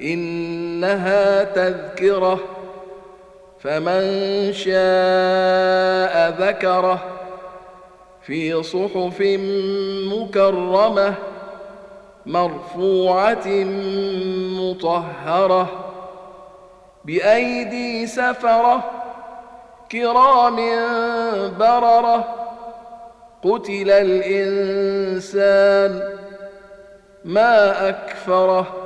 إنها تذكرة فمن شاء ذكره في صحف مكرمة مرفوعة مطهرة بأيدي سفرة كرام بررة قتل الإنسان ما أكفره.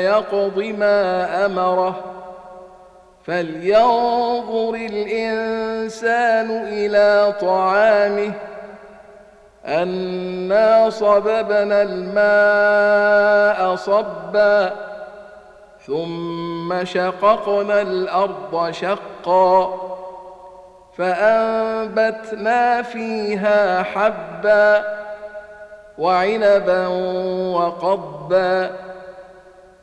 يقض ما أمره. فلينظر الإنسان إلى طعامه. انا صببنا الماء صبا ثم شققنا الأرض شقا فانبتنا فيها حبا وعنبا وقبا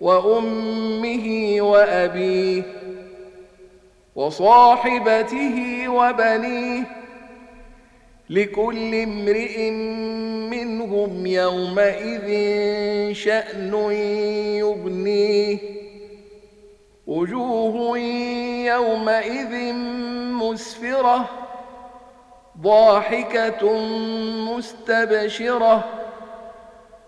وأمه وأبيه وصاحبته وبنيه لكل امرئ منهم يومئذ شأن يغنيه وجوه يومئذ مسفرة ضاحكة مستبشرة